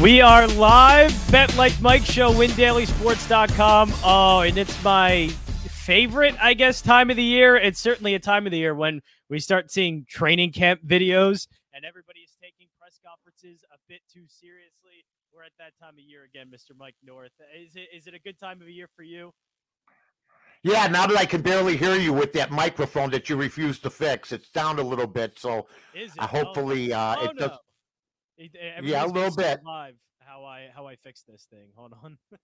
We are live, Bet Like Mike Show, WinDailySports.com. Oh, and it's my favorite, I guess, time of the year. It's certainly a time of the year when we start seeing training camp videos and everybody is taking press conferences a bit too seriously. We're at that time of year again, Mr. Mike North. Is it is it a good time of year for you? Yeah, now that I can barely hear you with that microphone that you refuse to fix, it's down a little bit. So uh, hopefully oh, uh, oh, it does. It- Yeah, a little bit. Live, how I how I fix this thing. Hold on.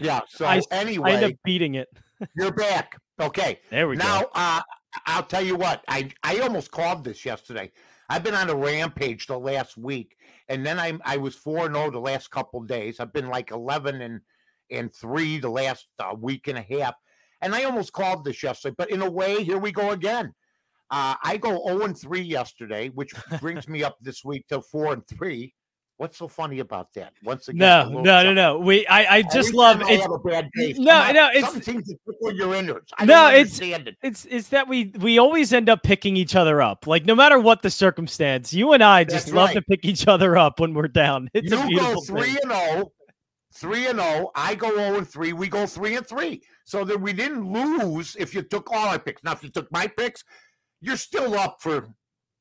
Yeah. So I- I end up beating it. you're back. Okay. There we now, go. uh, I'll tell you what. I I almost called this yesterday. I've been on a rampage the last week, and then I I was four zero the last couple days. I've been like eleven and and three the last uh, week and a half, and I almost called this yesterday. But in a way, here we go again. Uh, I go zero and three yesterday, which brings me up this week to four and three. What's so funny about that? Once again, No, no, no, no. We I, I just love it. have a bad day. No, no, it's- something seems to tickle your innards. I No, it's- it. It's it's that we we always end up picking each other up. Like no matter what the circumstance, you and I just That's love to pick each other up when we're down. It's a you go three thing. and zero, three and zero. I go zero and three. We go three and three. So that we didn't lose if you took all our picks. Now, if you took my picks, you're still up for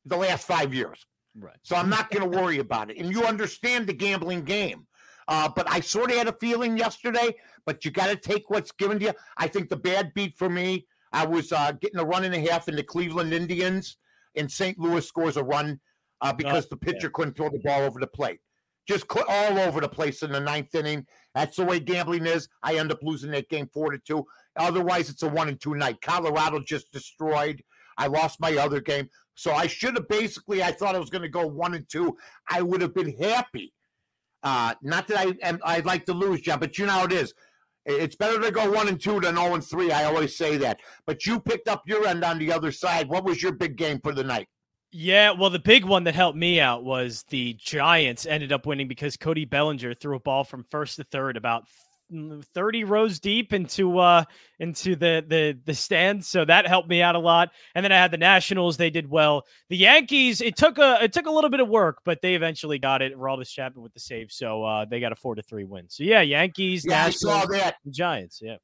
the last five years. Right. So I'm not going to worry about it. And you understand the gambling game. Uh, but I sort of had a feeling yesterday, but you got to take what's given to you. I think the bad beat for me, I was uh, getting a run and a half in the Cleveland Indians, and St. Louis scores a run uh, because the pitcher couldn't throw the ball over the plate. Just all over the place in the ninth inning. That's the way gambling is. I end up losing that game four to two. Otherwise, it's a one and two night. Colorado just destroyed. I lost my other game. So I should have basically, I thought I was going to go one and two. I would have been happy. Uh, not that I am, I'd like to lose, John, but you know how it is. It's better to go one and two than 0 and three. I always say that. But you picked up your end on the other side. What was your big game for the night? Yeah, well, the big one that helped me out was the Giants ended up winning because Cody Bellinger threw a ball from first to third about 30 rows deep into uh into the the the stands so that helped me out a lot and then i had the nationals they did well the yankees it took a it took a little bit of work but they eventually got it Aroldis chapman with the save so uh they got a four to three win so yeah yankees Yeah, I saw nationals that. giants yeah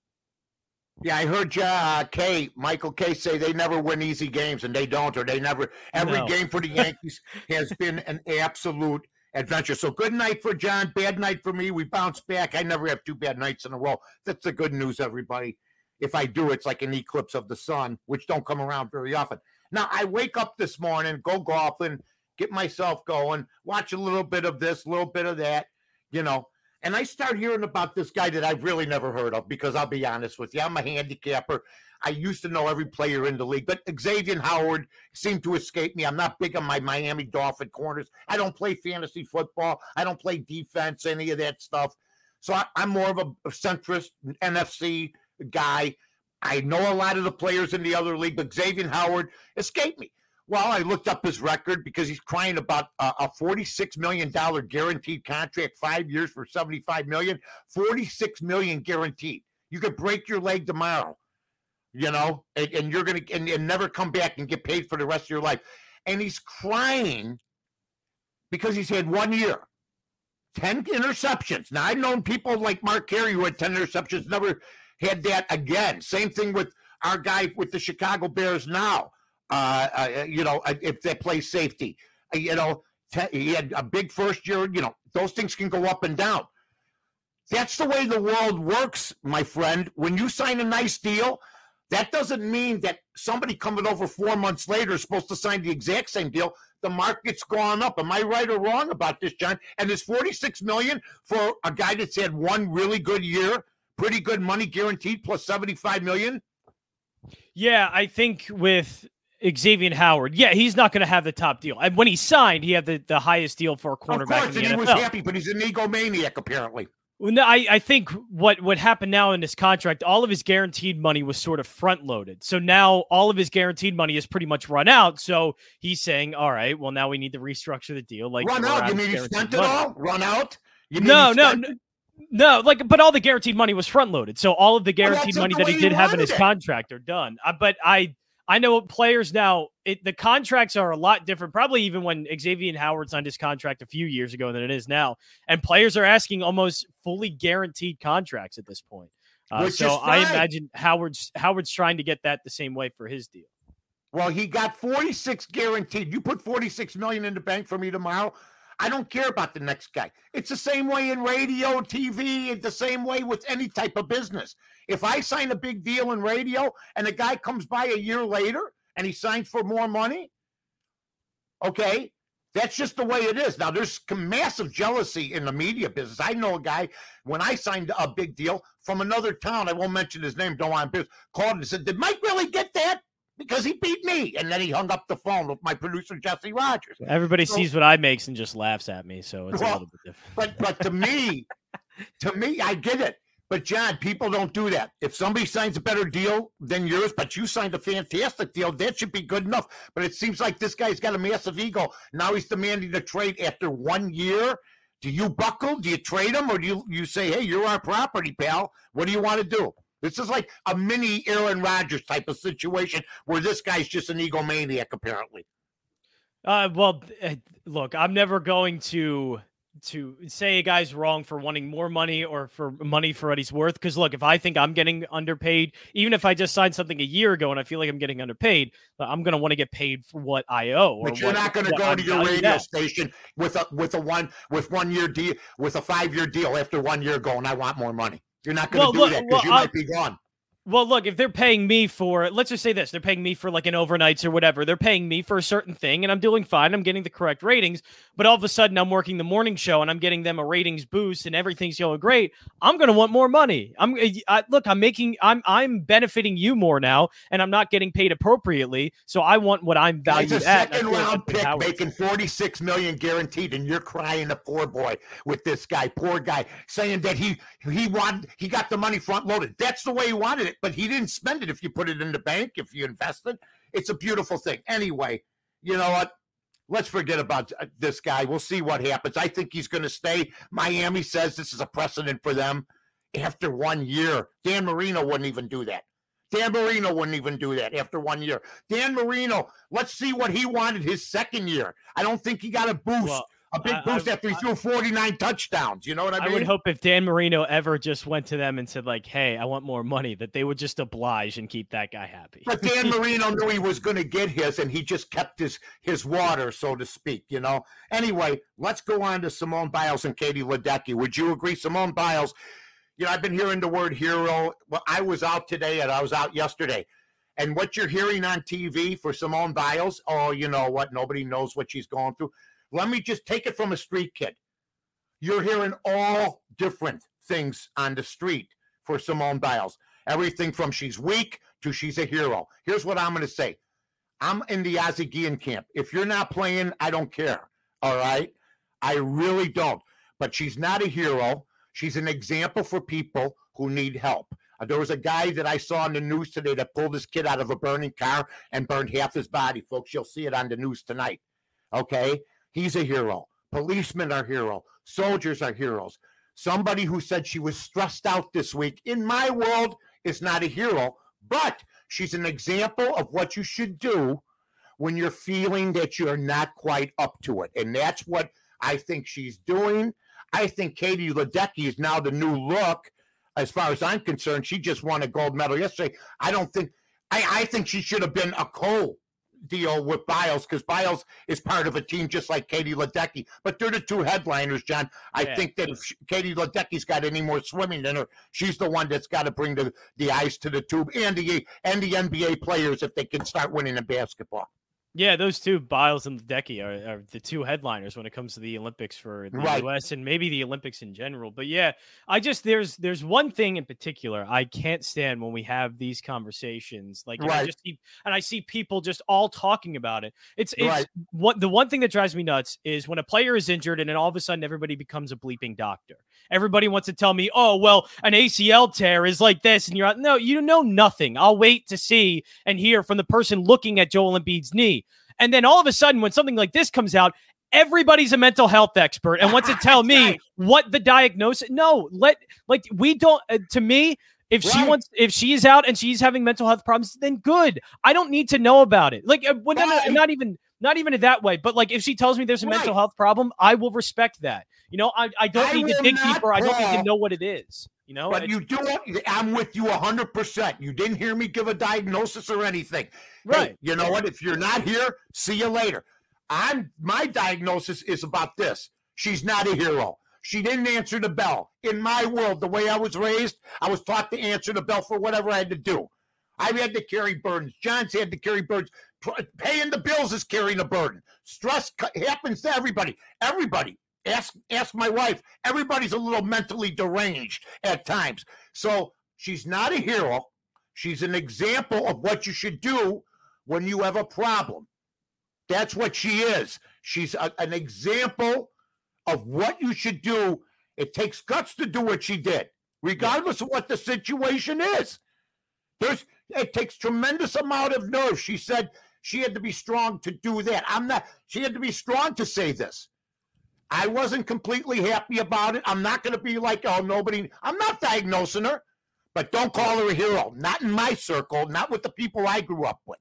Yeah, I heard uh, Kay, Michael Kay say they never win easy games, and they don't, or they never. Every No. game for the Yankees has been an absolute adventure. So good night for John, bad night for me. We bounce back. I never have two bad nights in a row. That's the good news, everybody. If I do, it's like an eclipse of the sun, which don't come around very often. Now I wake up this morning, go golfing, get myself going, watch a little bit of this, a little bit of that, you know. And I start hearing about this guy that I've really never heard of because I'll be honest with you, I'm a handicapper. I used to know every player in the league, but Xavier Howard seemed to escape me. I'm not big on my Miami Dolphin corners. I don't play fantasy football. I don't play defense, any of that stuff. So I, I'm more of a centrist NFC guy. I know a lot of the players in the other league, but Xavier Howard escaped me. Well, I looked up his record because he's crying about a, $46 million guaranteed contract, five years for 75 million. 46 million guaranteed. You could break your leg tomorrow, you know, and, and you're to and, and never come back and get paid for the rest of your life. And he's crying because he's had one year, 10 interceptions. Now, I've known people like Mark Carrier who had 10 interceptions, never had that again. Same thing with our guy with the Chicago Bears now. Uh, uh, you know, uh, if they play safety, uh, you know, he had a big first year. You know, those things can go up and down. That's the way the world works, my friend. When you sign a nice deal, that doesn't mean that somebody coming over four months later is supposed to sign the exact same deal. The market's gone up. Am I right or wrong about this, John? And there's 46 million for a guy that's had one really good year, pretty good money guaranteed, plus 75 million. Yeah, I think with Xavier Howard, yeah, he's not going to have the top deal. And when he signed, he had the, the highest deal for a cornerback. Of course, and he was happy, but he's an egomaniac apparently. Well, no, I, I think what what happened now in this contract, all of his guaranteed money was sort of front loaded. So now all of his guaranteed money is pretty much run out. So he's saying, all right, well now we need to restructure the deal. Like Run out? You mean he spent it all? Run out? You mean No, no, no, no. Like, but all the guaranteed money was front loaded. So all of the guaranteed that's money that he he did have in his it. contract are done. Uh, but I I know players now, it, the contracts are a lot different, probably even when Xavier and Howard signed his contract a few years ago than it is now. And players are asking almost fully guaranteed contracts at this point. Uh, so I imagine Howard's Howard's trying to get that the same way for his deal. Well, he got 46 guaranteed. You put 46 million in the bank for me tomorrow. I don't care about the next guy. It's the same way in radio, TV, it's the same way with any type of business. If I sign a big deal in radio and the guy comes by a year later and he signs for more money, okay, that's just the way it is. Now, there's massive jealousy in the media business. I know a guy, when I signed a big deal from another town, I won't mention his name, don't want to called and said, Did Mike really get that? Because he beat me. And then he hung up the phone with my producer, Jesse Rogers. Everybody so, sees what I makes and just laughs at me. So it's well, a little bit different. But, but to me, to me, I get it. But John, people don't do that. If somebody signs a better deal than yours, but you signed a fantastic deal, that should be good enough. But it seems like this guy's got a massive ego. Now he's demanding a trade after one year. Do you buckle? Do you trade him, or do you you say, "Hey, you're our property, pal. What do you want to do?" This is like a mini Aaron Rodgers type of situation where this guy's just an egomaniac, apparently. Uh, well, eh, look, I'm never going to to say a guy's wrong for wanting more money or for money for what he's worth. Because look, if I think I'm getting underpaid, even if I just signed something a year ago and I feel like I'm getting underpaid, I'm going to want to get paid for what I owe. But you're what, not going to go to your radio station with a with a one with one year deal with a five year deal after one year going. I want more money. You're not going to well, do look, that because well, you might be gone. Well, look, if they're paying me for, let's just say this, they're paying me for like an overnights or whatever. They're paying me for a certain thing, and I'm doing fine. I'm getting the correct ratings, but all of a sudden I'm working the morning show and I'm getting them a ratings boost, and everything's going great. I'm gonna want more money. I'm uh, I, look, I'm making, I'm I'm benefiting you more now, and I'm not getting paid appropriately. So I want what I'm valued a at. Second round pick, making 46 million guaranteed, and you're crying a poor boy with this guy, poor guy, saying that he he wanted, he got the money front loaded. That's the way he wanted it it, but he didn't spend it if you put it in the bank, if you invest it, It's a beautiful thing. Anyway, you know what? Let's forget about uh, this guy. We'll see what happens. I think he's going to stay. Miami says this is a precedent for them after one year. Dan Marino wouldn't even do that. Dan Marino wouldn't even do that after one year. Dan Marino, let's see what he wanted his second year. I don't think he got a boost. Well, a big boost I, after he threw 49 touchdowns. You know what I mean? I would hope if Dan Marino ever just went to them and said, like, hey, I want more money, that they would just oblige and keep that guy happy. But Dan Marino knew he was going to get his, and he just kept his his water, so to speak, you know? Anyway, let's go on to Simone Biles and Katie Ledecky. Would you agree? Simone Biles, you know, I've been hearing the word hero. Well, I was out today and I was out yesterday. And what you're hearing on TV for Simone Biles, oh, you know what? Nobody knows what she's going through let me just take it from a street kid. You're hearing all different things on the street for Simone Biles. Everything from she's weak to she's a hero. Here's what I'm going to say. I'm in the Ozzie camp. If you're not playing, I don't care. All right. I really don't. But she's not a hero. She's an example for people who need help. Uh, there was a guy that I saw on the news today that pulled this kid out of a burning car and burned half his body, folks. You'll see it on the news tonight. Okay. He's a hero. Policemen are hero. Soldiers are heroes. Somebody who said she was stressed out this week in my world is not a hero, but she's an example of what you should do when you're feeling that you're not quite up to it. And that's what I think she's doing. I think Katie Ledecky is now the new look. As far as I'm concerned, she just won a gold medal yesterday. I don't think I, I think she should have been a co deal with Biles because Biles is part of a team just like Katie Ledecky. But they're the two headliners, John. I yeah. think that if Katie Ledecky's got any more swimming in her, she's the one that's got to bring the, the ice to the tube and the and the NBA players if they can start winning in basketball. Yeah, those two, Biles and Ledecky, are, are, the two headliners when it comes to the Olympics for the right. U.S. and maybe the Olympics in general. But yeah, I just there's there's one thing in particular I can't stand when we have these conversations. Like, right. I just keep and I see people just all talking about it. It's it's right. what the one thing that drives me nuts is when a player is injured and then all of a sudden everybody becomes a bleeping doctor. Everybody wants to tell me, oh well, an ACL tear is like this, and you're like, no, you know nothing. I'll wait to see and hear from the person looking at Joel Embiid's knee. And then all of a sudden, when something like this comes out, everybody's a mental health expert and wants to tell me what the diagnosis. No, let like we don't. Uh, to me, If right. she wants, if she's out and she's having mental health problems, then good. I don't need to know about it. Like, uh, well, right. not, not even, not even that way. But like, if she tells me there's a right. mental health problem, I will respect that. You know, I, I don't I need to dig deeper. I don't need to know what it is. You know, but you do. I'm with you 100. percent You didn't hear me give a diagnosis or anything. Right. Hey, you know what? If you're not here, see you later. I'm my diagnosis is about this. She's not a hero. She didn't answer the bell. In my world, the way I was raised, I was taught to answer the bell for whatever I had to do. I had to carry burdens. John's had to carry burdens. Paying the bills is carrying a burden. Stress happens to everybody. Everybody. Ask ask my wife. Everybody's a little mentally deranged at times. So she's not a hero. She's an example of what you should do when you have a problem. That's what she is. She's a, an example of what you should do. It takes guts to do what she did, regardless of what the situation is. There's it takes tremendous amount of nerve. She said she had to be strong to do that. I'm not. She had to be strong to say this. I wasn't completely happy about it. I'm not going to be like, oh, nobody. I'm not diagnosing her, but don't call her a hero. Not in my circle. Not with the people I grew up with.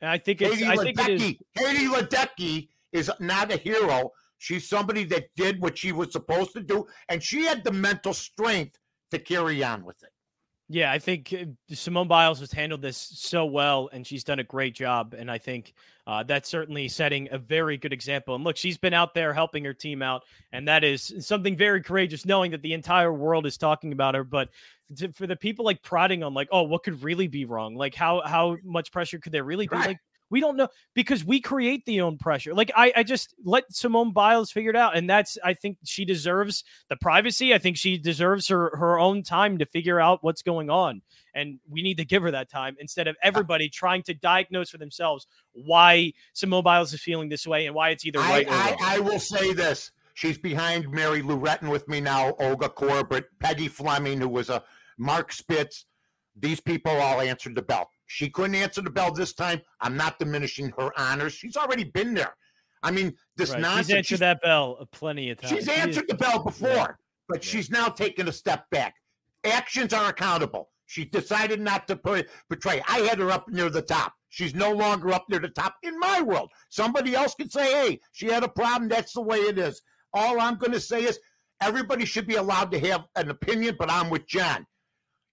I think it's. Katie I think it is. Katie Ledecky is not a hero. She's somebody that did what she was supposed to do, and she had the mental strength to carry on with it. Yeah, I think uh, Simone Biles has handled this so well, and she's done a great job. And I think uh, that's certainly setting a very good example. And look, she's been out there helping her team out, and that is something very courageous, knowing that the entire world is talking about her. But to, for the people like prodding on, like, oh, what could really be wrong? Like, how how much pressure could there really be? Right. Like, we don't know because we create the own pressure. Like I, I just let Simone Biles figure it out, and that's I think she deserves the privacy. I think she deserves her her own time to figure out what's going on, and we need to give her that time instead of everybody trying to diagnose for themselves why Simone Biles is feeling this way and why it's either right I, I, I will say this: she's behind Mary Lou Retton with me now, Olga Korbut, Peggy Fleming, who was a Mark Spitz. These people all answered the bell. She couldn't answer the bell this time. I'm not diminishing her honors. She's already been there. I mean, this right. nonsense. She's answered she's, that bell plenty of times. She's answered the bell before, yeah. but yeah. she's now taken a step back. Actions are accountable. She decided not to put, portray. I had her up near the top. She's no longer up near the top in my world. Somebody else can say, hey, she had a problem. That's the way it is. All I'm going to say is everybody should be allowed to have an opinion, but I'm with John.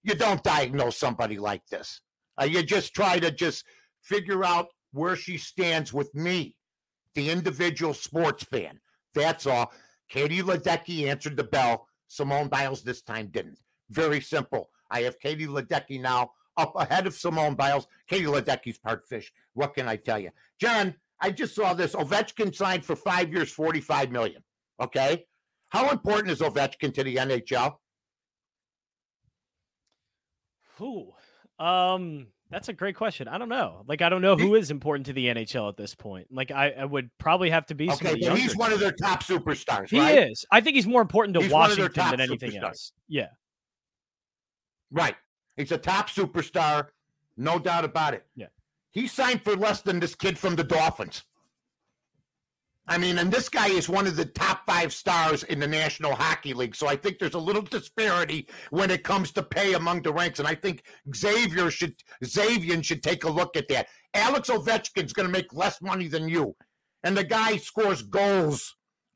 You don't diagnose somebody like this. Uh, you just try to just figure out where she stands with me, the individual sports fan. That's all. Katie Ledecky answered the bell. Simone Biles this time didn't. Very simple. I have Katie Ledecky now up ahead of Simone Biles. Katie Ledecky's part fish. What can I tell you? John, I just saw this. Ovechkin signed for five years, 45 million. Okay. How important is Ovechkin to the NHL? Who? Um, that's a great question. I don't know. Like, I don't know who is important to the NHL at this point. Like, I, I would probably have to be. Okay, but he's one of their top superstars. He right? is. I think he's more important to he's Washington than anything superstars. else. Yeah. Right. He's a top superstar, no doubt about it. Yeah. He signed for less than this kid from the Dolphins. I mean, and this guy is one of the top five stars in the National Hockey League. So I think there's a little disparity when it comes to pay among the ranks. And I think Xavier should Xavier should take a look at that. Alex Ovechkin's going to make less money than you, and the guy scores goals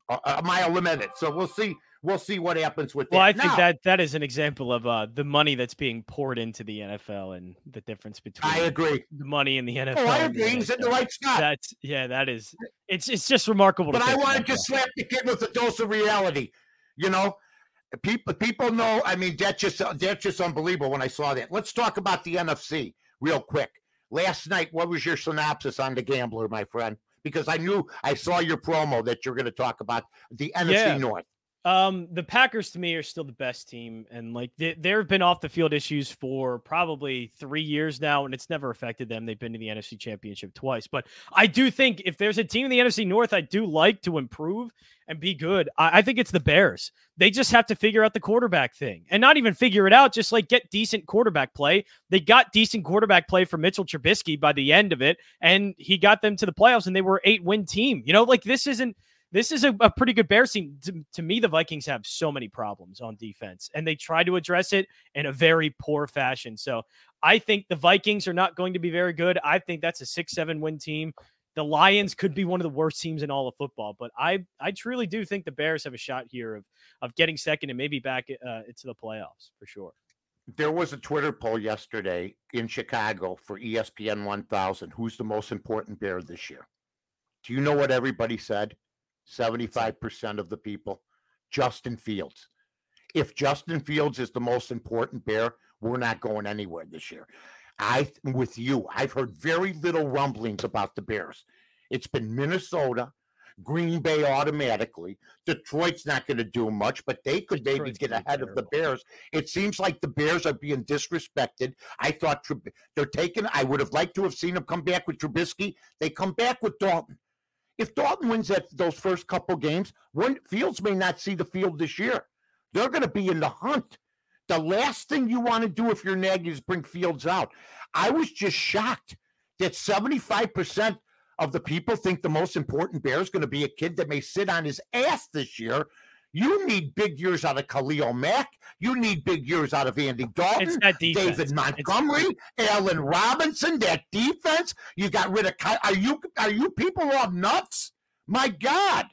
a, a mile a minute. So we'll see we'll see what happens with well, that. Well, I think now, that that is an example of uh, the money that's being poured into the NFL and the difference between. I agree. The money in the NFL. Oh, I agree. He's in the right spot. That's yeah. That is. It's it's just remarkable. But I wanted to slap the kid with a dose of reality. You know, people people know. I mean, that's just that's just unbelievable when I saw that. Let's talk about the NFC real quick. Last night, what was your synopsis on the gambler, my friend? Because I knew I saw your promo that you're going to talk about the NFC yeah. North. Um, the Packers to me are still the best team, and like they, there have been off the field issues for probably three years now, and it's never affected them. They've been to the NFC Championship twice, but I do think if there's a team in the NFC North I do like to improve and be good, I, I think it's the Bears. They just have to figure out the quarterback thing, and not even figure it out, just like get decent quarterback play. They got decent quarterback play from Mitchell Trubisky by the end of it, and he got them to the playoffs, and they were eight win team. You know, like this isn't this is a, a pretty good Bears team. To, to, me, the Vikings have so many problems on defense, and they try to address it in a very poor fashion. So I think the Vikings are not going to be very good. I think that's a six, seven win team. The Lions could be one of the worst teams in all of football, but I I truly do think the Bears have a shot here of of getting second and maybe back uh, into the playoffs for sure. There was a Twitter poll yesterday in Chicago for ESPN 1000. Who's the most important Bear this year? Do you know what everybody said? 75% of the people. Justin Fields. If Justin Fields is the most important Bear, we're not going anywhere this year. I with you. I've heard very little rumblings about the Bears. It's been Minnesota, Green Bay automatically. Detroit's not going to do much, but they could maybe Detroit's get ahead of the Bears. It seems like the Bears are being disrespected. I thought they're taken. I would have liked to have seen them come back with Trubisky. They come back with Dalton. If Dalton wins that those first couple games, Fields may not see the field this year. They're going to be in the hunt. The last thing you want to do if you're Nagy is bring Fields out. I was just shocked that 75% of the people think the most important bear is going to be a kid that may sit on his ass this year. You need big years out of Khalil Mack. You need big years out of Andy Dalton, David Montgomery, it's... Allen Robinson. That defense. You got rid of. Are you are you people all nuts? My God.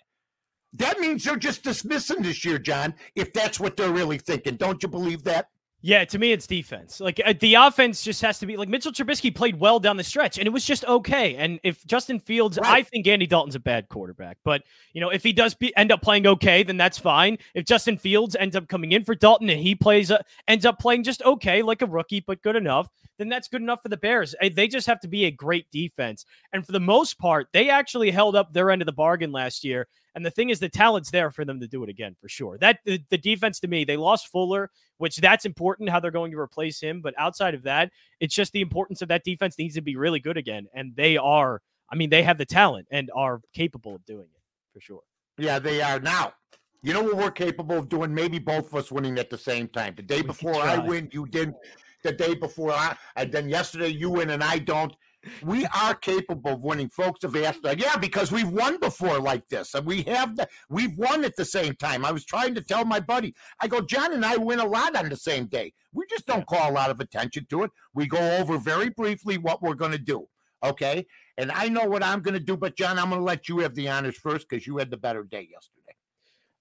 That means they're just dismissing this year, John, if that's what they're really thinking. Don't you believe that? Yeah, to me, it's defense. Like uh, the offense just has to be like Mitchell Trubisky played well down the stretch, and it was just okay. And if Justin Fields, right. I think Andy Dalton's a bad quarterback, but you know if he does be, end up playing okay, then that's fine. If Justin Fields ends up coming in for Dalton and he plays, uh, ends up playing just okay, like a rookie, but good enough, then that's good enough for the Bears. Eh, they just have to be a great defense, and for the most part, they actually held up their end of the bargain last year. And the thing is, the talent's there for them to do it again for sure. That the, the defense to me, they lost Fuller, which that's important how they're going to replace him. But outside of that, it's just the importance of that defense needs to be really good again. And they are, I mean, they have the talent and are capable of doing it for sure. Yeah, they are now. You know what we're capable of doing? Maybe both of us winning at the same time. The day before I win, you didn't. The day before I, and then yesterday you win and I don't we are capable of winning. Folks have asked, like, yeah, because we've won before like this, and we have the, we've won at the same time. I was trying to tell my buddy, I go, John and I win a lot on the same day. We just don't call a lot of attention to it. We go over very briefly what we're going to do, okay? And I know what I'm going to do, but John, I'm going to let you have the honors first because you had the better day yesterday.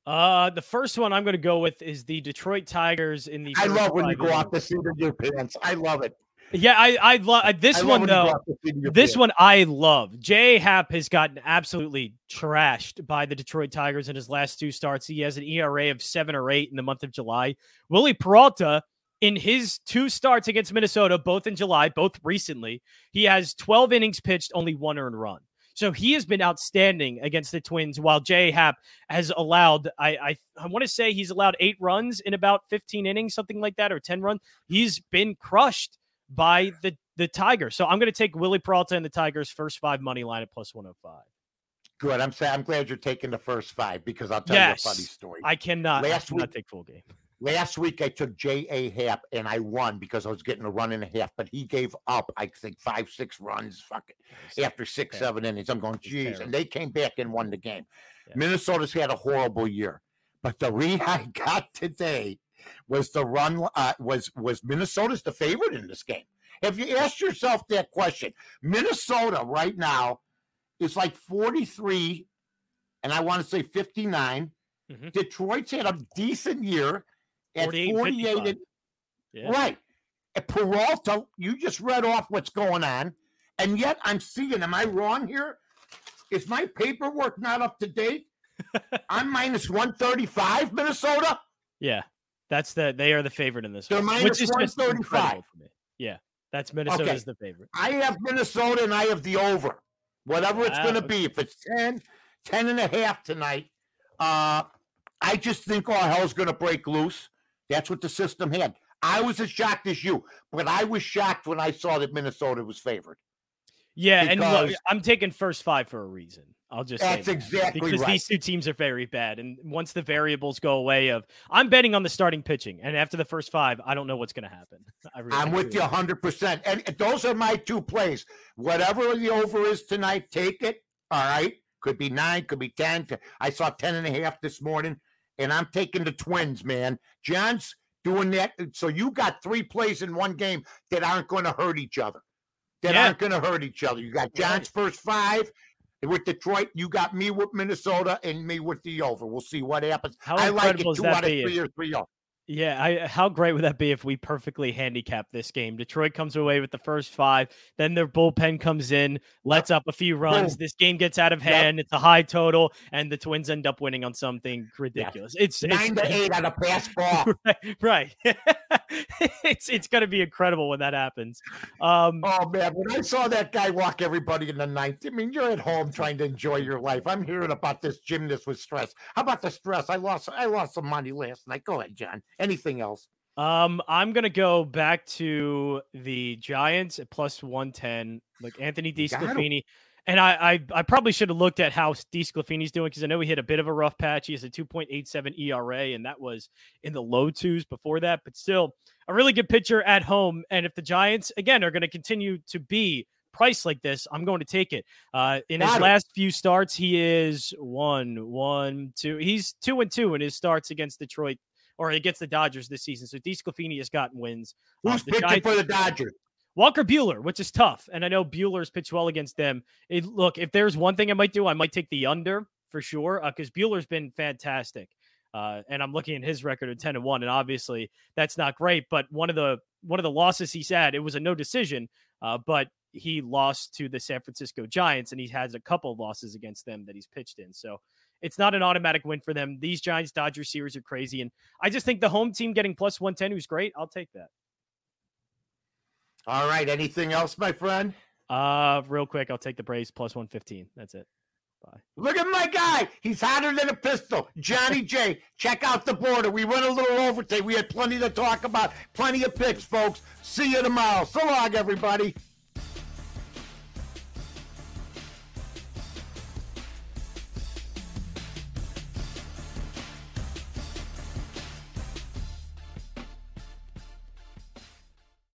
Uh, the first one I'm going to go with is the Detroit Tigers in the. I love when you go off the seat of your pants. I love it. Yeah, I I love uh, this I one though. This one I love. Jay Happ has gotten absolutely trashed by the Detroit Tigers in his last two starts. He has an ERA of seven or eight in the month of July. Wily Peralta in his two starts against Minnesota, both in July, both recently, he has 12 innings pitched, only one earned run. So he has been outstanding against the Twins, while Jay Happ has allowed, I I, I want to say he's allowed eight runs in about 15 innings, something like that, or 10 runs. He's been crushed by the the Tigers. So I'm going to take Wily Peralta and the Tigers first five money line at plus 105. Good. I'm saying I'm glad you're taking the first five because I'll tell yes, you a funny story. I cannot. Last I cannot week, take full game. Last week I took J A Happ and I won because I was getting a run and a half, but he gave up I think five six runs. Fuck it. After six seven innings, I'm going geez, and they came back and won the game. Yeah. Minnesota's had a horrible year, but the read I got today was the run uh, was was Minnesota's the favorite in this game. Have you asked yourself that question? Minnesota right now is like 43 and I want to say 59. Mm-hmm. Detroit's had a decent year at 48, 48 yeah. right. At Peralta, you just read off what's going on, and yet I'm seeing. Am I wrong here? Is my paperwork not up to date? I'm minus 135, Minnesota. Yeah. That's the they are the favorite in this They're one, which is just incredible for me. Yeah, that's Minnesota's okay. the favorite. I have Minnesota and I have the over. Whatever it's going to be. If it's 10, 10 and a half tonight, uh, I just think all hell's going to break loose. That's what the system had. I was as shocked as you, but I was shocked when I saw that Minnesota was favored. Yeah, and look, I'm taking first five for a reason. I'll just that's that. exactly because right. these two teams are very bad, and once the variables go away, of I'm betting on the starting pitching, and after the first five, I don't know what's going to happen. I am with you 100, percent and those are my two plays. Whatever the over is tonight, take it. All right, Could be nine, could be 10. I saw 10 and a half this morning, and I'm taking the twins, man. John's doing that. So you got three plays in one game that aren't going to hurt each other. That Yeah. aren't going to hurt each other. You got John's first five. With Detroit, you got me with Minnesota and me with the over. We'll see what happens. How I like it two out of three or three oh. Yeah, I, how great would that be if we perfectly handicap this game? Detroit comes away with the first five, then their bullpen comes in, lets up a few runs. This game gets out of Yep. hand. It's a high total, and the Twins end up winning on something ridiculous. It's, it's Nine to eight on a pass ball. right. right. it's it's gonna be incredible when that happens. Um, Oh man, when I saw that guy walk everybody in the ninth, I mean, you're at home trying to enjoy your life. I'm hearing about this gymnast with stress. How about the stress? I lost I lost some money last night. Go ahead, John. Anything else? Um, I'm gonna go back to the Giants at plus one ten, like Anthony got 'em. DeSclafani. And I, I, I probably should have looked at how DeSclafani's doing because I know he hit a bit of a rough patch. He has a 2.87 ERA, and that was in the low twos before that. But still, a really good pitcher at home. And if the Giants again are going to continue to be priced like this, I'm going to take it. Uh, in his it. last few starts, he is one, one, two. He's two and two in his starts against Detroit or against the Dodgers this season. So DeSclafani has gotten wins. Uh, Who's the pitching Giants- for the Dodgers? Walker Buehler, which is tough. And I know Buehler's pitched well against them. It, look, if there's one thing I might do, I might take the under for sure because Buehler's been fantastic. Uh, and I'm looking at his record of 10 and 1, and obviously that's not great. But one of the one of the losses he's had, it was a no decision, uh, but he lost to the San Francisco Giants, and he has a couple of losses against them that he's pitched in. So it's not an automatic win for them. These Giants Dodgers series are crazy, and I just think the home team getting plus 110, who's great, I'll take that. All right. Anything else, my friend? Uh, real quick, I'll take the Braves plus 115. That's it. Bye. Look at my guy. He's hotter than a pistol. Johnny J. Check out the border. We went a little over today. We had plenty to talk about. Plenty of picks, folks. See you tomorrow. So long, everybody.